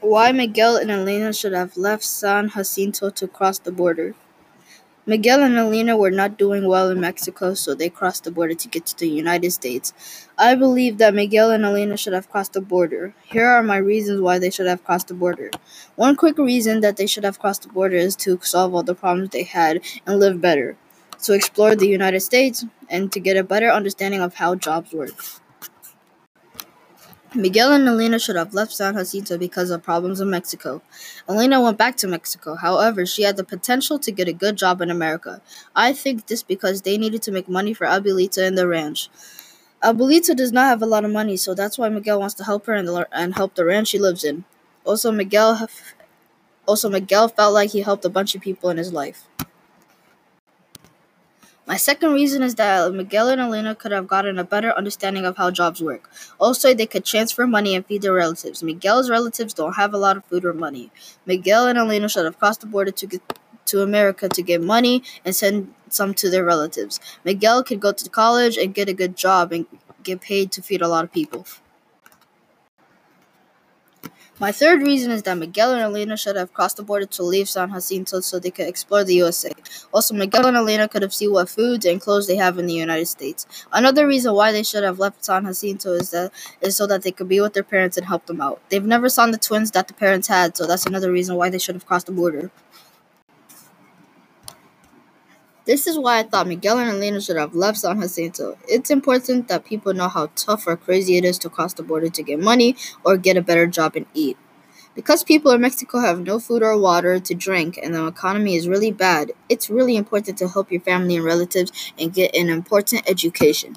Why Miguel and Elena should have left San Jacinto to cross the border. Miguel and Elena were not doing well in Mexico, so they crossed the border to get to the United States. I believe that Miguel and Elena should have crossed the border. Here are my reasons why they should have crossed the border. One quick reason that they should have crossed the border is to solve all the problems they had and live better, to explore the United States, and to get a better understanding of how jobs work. Miguel and Elena should have left San Jacinto because of problems in Mexico. Elena went back to Mexico. However, she had the potential to get a good job in America. I think this because they needed to make money for Abuelita and the ranch. Abuelita does not have a lot of money, so that's why Miguel wants to help her and, and help the ranch she lives in. Also, Miguel also Miguel felt like he helped a bunch of people in his life. My second reason is that Miguel and Elena could have gotten a better understanding of how jobs work. Also, they could transfer money and feed their relatives. Miguel's relatives don't have a lot of food or money. Miguel and Elena should have crossed the border to get to America to get money and send some to their relatives. Miguel could go to college and get a good job and get paid to feed a lot of people. My third reason is that Miguel and Elena should have crossed the border to leave San Jacinto so they could explore the USA. Also, Miguel and Elena could have seen what foods and clothes they have in the United States. Another reason why they should have left San Jacinto is that is so that they could be with their parents and help them out. They've never seen the twins that the parents had, so that's another reason why they should have crossed the border. This is why I thought Miguel and Elena should have left San Jacinto. It's important that people know how tough or crazy it is to cross the border to get money or get a better job and eat. Because people in Mexico have no food or water to drink and the economy is really bad, it's really important to help your family and relatives and get an important education.